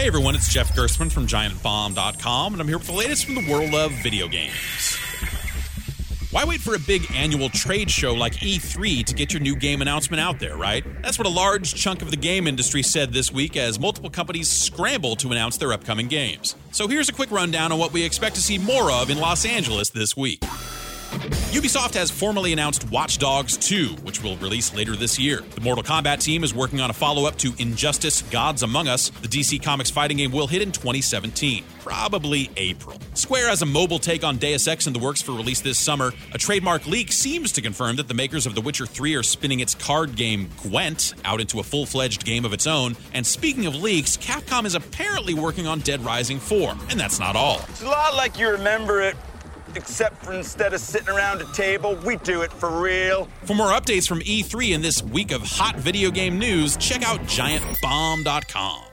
Hey everyone, it's Jeff Gerstmann from GiantBomb.com, and I'm here with the latest from the world of video games. Why wait for a big annual trade show like E3 to get your new game announcement out there, right? That's what a large chunk of the game industry said this week as multiple companies scramble to announce their upcoming games. So here's a quick rundown on what we expect to see more of in Los Angeles this week. Ubisoft has formally announced Watch Dogs 2, which will release later this year. The Mortal Kombat team is working on a follow up to Injustice Gods Among Us. The DC Comics fighting game will hit in 2017, probably April. Square has a mobile take on Deus Ex in the works for release this summer. A trademark leak seems to confirm that the makers of The Witcher 3 are spinning its card game Gwent out into a full fledged game of its own. And speaking of leaks, Capcom is apparently working on Dead Rising 4. And that's not all. It's a lot like you remember it except for instead of sitting around a table, we do it for real. For more updates from E3 in this week of hot video game news, check out giantbomb.com.